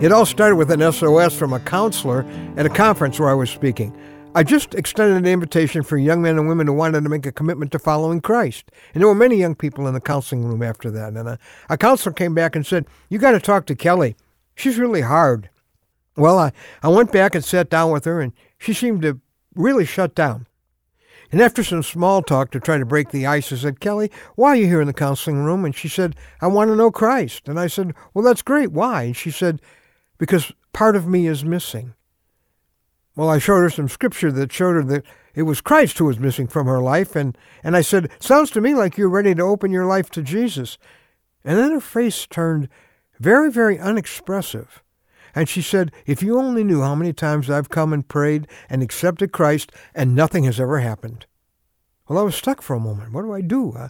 It all started with an SOS from a counselor at a conference where I was speaking. I just extended an invitation for young men and women who wanted to make a commitment to following Christ. And there were many young people in the counseling room after that. And a, a counselor came back and said, You got to talk to Kelly. She's really hard. Well, I, I went back and sat down with her, and she seemed to really shut down. And after some small talk to try to break the ice, I said, Kelly, why are you here in the counseling room? And she said, I want to know Christ. And I said, Well, that's great. Why? And she said, Because part of me is missing. Well, I showed her some scripture that showed her that it was Christ who was missing from her life. And, and I said, Sounds to me like you're ready to open your life to Jesus. And then her face turned very, very unexpressive. And she said, If you only knew how many times I've come and prayed and accepted Christ and nothing has ever happened. Well, I was stuck for a moment. What do I do? Uh,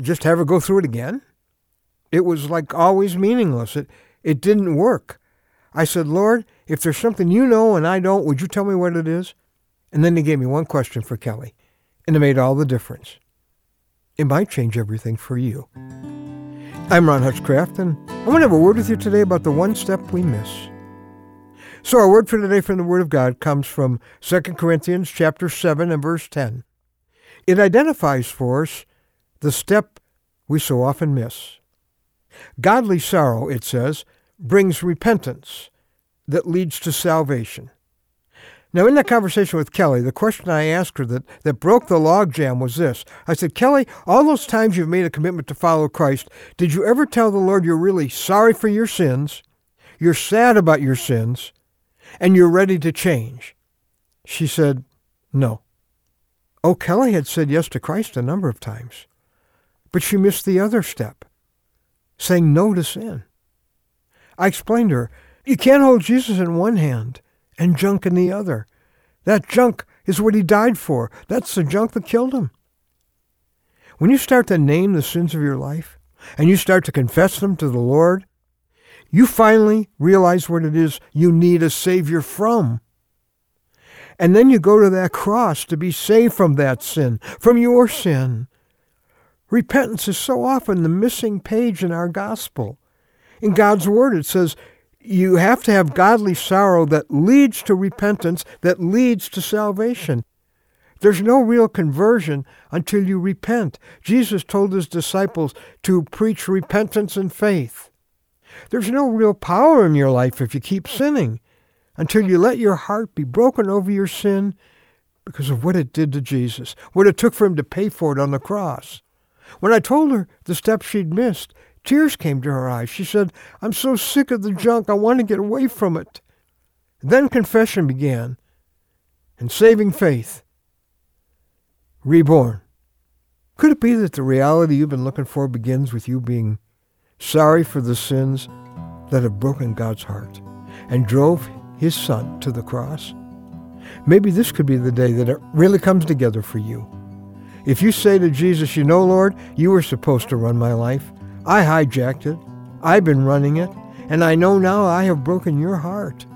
just have her go through it again? It was like always meaningless. It, it didn't work. I said, Lord, if there's something you know and I don't, would you tell me what it is? And then he gave me one question for Kelly, and it made all the difference. It might change everything for you. I'm Ron Hutchcraft, and I want to have a word with you today about the one step we miss. So our word for today from the Word of God comes from 2 Corinthians chapter 7 and verse 10. It identifies for us the step we so often miss. Godly sorrow, it says, brings repentance that leads to salvation. Now, in that conversation with Kelly, the question I asked her that, that broke the logjam was this. I said, Kelly, all those times you've made a commitment to follow Christ, did you ever tell the Lord you're really sorry for your sins, you're sad about your sins, and you're ready to change? She said, No. Oh, Kelly had said yes to Christ a number of times, but she missed the other step, saying no to sin. I explained to her, you can't hold Jesus in one hand and junk in the other. That junk is what he died for. That's the junk that killed him. When you start to name the sins of your life and you start to confess them to the Lord, you finally realize what it is you need a Savior from. And then you go to that cross to be saved from that sin, from your sin. Repentance is so often the missing page in our gospel. In God's Word, it says, you have to have godly sorrow that leads to repentance, that leads to salvation. There's no real conversion until you repent. Jesus told his disciples to preach repentance and faith. There's no real power in your life if you keep sinning until you let your heart be broken over your sin because of what it did to Jesus, what it took for him to pay for it on the cross. When I told her the steps she'd missed, Tears came to her eyes. She said, I'm so sick of the junk. I want to get away from it. Then confession began, and saving faith. Reborn. Could it be that the reality you've been looking for begins with you being sorry for the sins that have broken God's heart and drove his son to the cross? Maybe this could be the day that it really comes together for you. If you say to Jesus, you know, Lord, you were supposed to run my life. I hijacked it. I've been running it. And I know now I have broken your heart.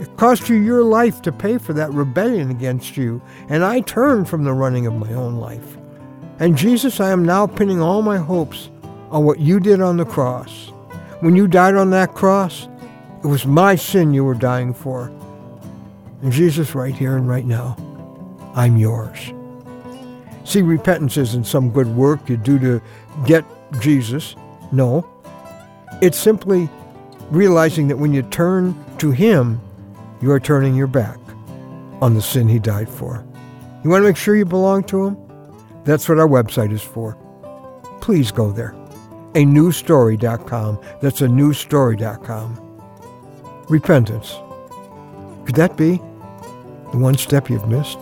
It cost you your life to pay for that rebellion against you. And I turned from the running of my own life. And Jesus, I am now pinning all my hopes on what you did on the cross. When you died on that cross, it was my sin you were dying for. And Jesus, right here and right now, I'm yours. See, repentance isn't some good work you do to get Jesus. No. It's simply realizing that when you turn to Him, you are turning your back on the sin He died for. You want to make sure you belong to Him? That's what our website is for. Please go there. A newstory.com. That's a newstory.com. Repentance. Could that be the one step you've missed?